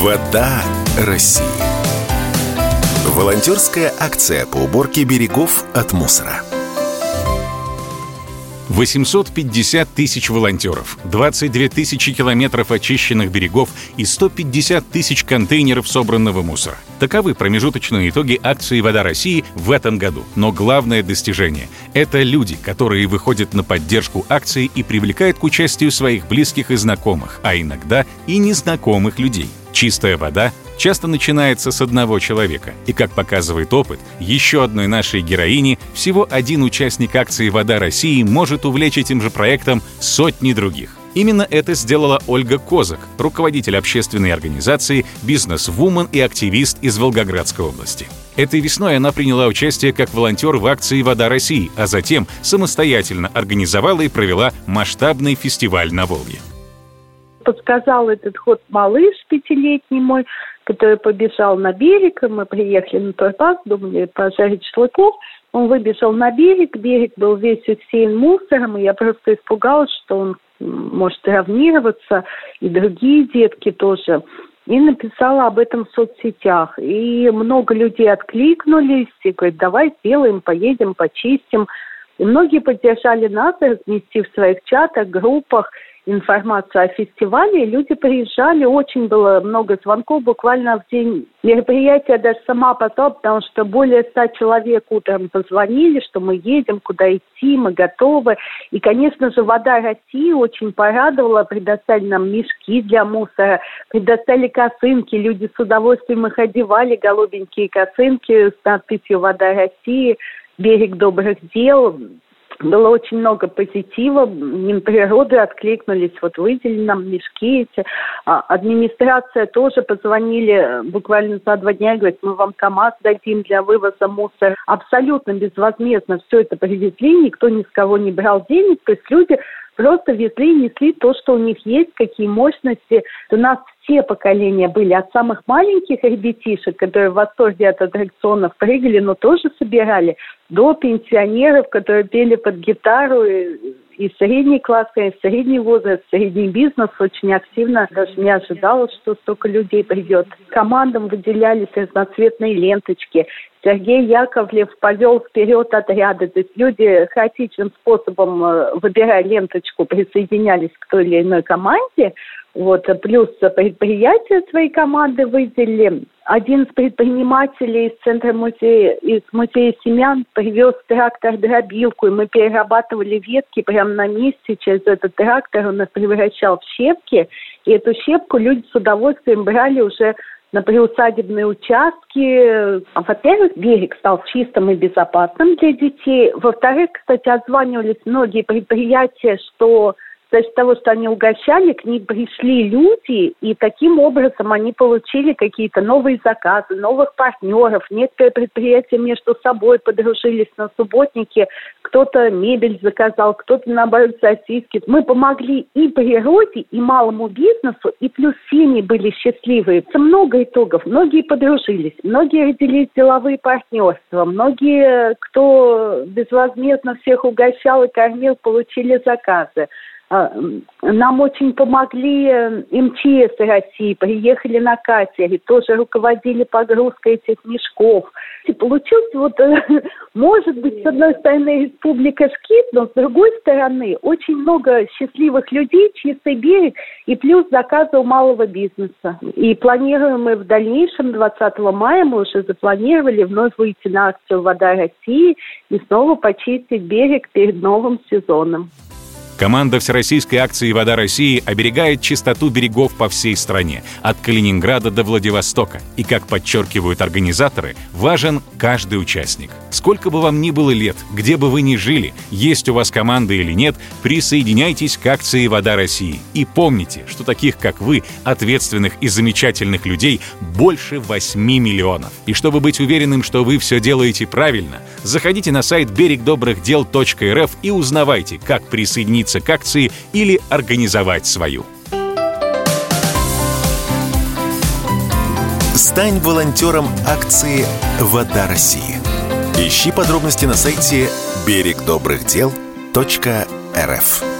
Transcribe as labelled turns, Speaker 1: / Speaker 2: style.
Speaker 1: Вода России. Волонтерская акция по уборке берегов от мусора.
Speaker 2: 850 тысяч волонтеров, 22 тысячи километров очищенных берегов и 150 тысяч контейнеров собранного мусора. Таковы промежуточные итоги акции «Вода России» в этом году. Но главное достижение — это люди, которые выходят на поддержку акции и привлекают к участию своих близких и знакомых, а иногда и незнакомых людей. Чистая вода часто начинается с одного человека. И, как показывает опыт, еще одной нашей героини всего один участник акции «Вода России» может увлечь этим же проектом сотни других. Именно это сделала Ольга Козак, руководитель общественной организации, бизнес-вумен и активист из Волгоградской области. Этой весной она приняла участие как волонтер в акции «Вода России», а затем самостоятельно организовала и провела масштабный фестиваль на Волге
Speaker 3: подсказал этот ход малыш пятилетний мой, который побежал на берег, и мы приехали на турбаз, думали пожарить шашлыков. Он выбежал на берег, берег был весь усеян мусором, и я просто испугалась, что он может травмироваться, и другие детки тоже. И написала об этом в соцсетях. И много людей откликнулись и говорят, давай сделаем, поедем, почистим. И многие поддержали нас, разместив в своих чатах, группах – информацию о фестивале, люди приезжали, очень было много звонков, буквально в день. Мероприятия даже сама потом, потому что более ста человек утром позвонили, что мы едем, куда идти, мы готовы. И, конечно же, «Вода России» очень порадовала, предоставили нам мешки для мусора, предоставили косынки, люди с удовольствием их одевали, голубенькие косынки с надписью «Вода России», «Берег добрых дел», было очень много позитива, Минприроды откликнулись, вот выделили нам мешки. А администрация тоже позвонили э, буквально за два дня, говорит, мы вам КАМАЗ дадим для вывоза мусора. Абсолютно безвозмездно все это привезли, никто ни с кого не брал денег, то есть люди просто везли и несли то, что у них есть, какие мощности. У нас все поколения были, от самых маленьких ребятишек, которые в восторге от аттракционов прыгали, но тоже собирали, до пенсионеров, которые пели под гитару, и, и средний класс, и средний возраст, средний бизнес очень активно. Даже не ожидала, что столько людей придет. Командам выделялись разноцветные ленточки. Сергей Яковлев повел вперед отряды. То есть люди хаотичным способом, э, выбирая ленточку, присоединялись к той или иной команде. Вот, плюс предприятия своей команды выделили. Один из предпринимателей из центра музея, из музея семян привез трактор-дробилку, и мы перерабатывали ветки прямо на месте через этот трактор, он их превращал в щепки, и эту щепку люди с удовольствием брали уже на приусадебные участки. Во-первых, берег стал чистым и безопасным для детей. Во-вторых, кстати, отзванивались многие предприятия, что за счет того, что они угощали, к ним пришли люди, и таким образом они получили какие-то новые заказы, новых партнеров. Некоторые предприятия между собой подружились на субботнике, кто-то мебель заказал, кто-то, наоборот, сосиски. Мы помогли и природе, и малому бизнесу, и плюс семьи были счастливые. Это много итогов. Многие подружились, многие родились деловые партнерства, многие, кто безвозмездно всех угощал и кормил, получили заказы. А, нам очень помогли э, МЧС России, приехали на катере, тоже руководили погрузкой этих мешков. И получился вот, э, может быть, с одной стороны, республика Шкит, но с другой стороны, очень много счастливых людей, чистый берег и плюс заказы у малого бизнеса. И планируем мы в дальнейшем, 20 мая мы уже запланировали вновь выйти на акцию «Вода России» и снова почистить берег перед новым сезоном.
Speaker 2: Команда Всероссийской акции «Вода России» оберегает чистоту берегов по всей стране, от Калининграда до Владивостока. И, как подчеркивают организаторы, важен каждый участник. Сколько бы вам ни было лет, где бы вы ни жили, есть у вас команда или нет, присоединяйтесь к акции «Вода России». И помните, что таких, как вы, ответственных и замечательных людей, больше 8 миллионов. И чтобы быть уверенным, что вы все делаете правильно, заходите на сайт берегдобрыхдел.рф и узнавайте, как присоединиться к акции или организовать свою.
Speaker 1: Стань волонтером акции «Вода России». Ищи подробности на сайте берегдобрыхдел.рф.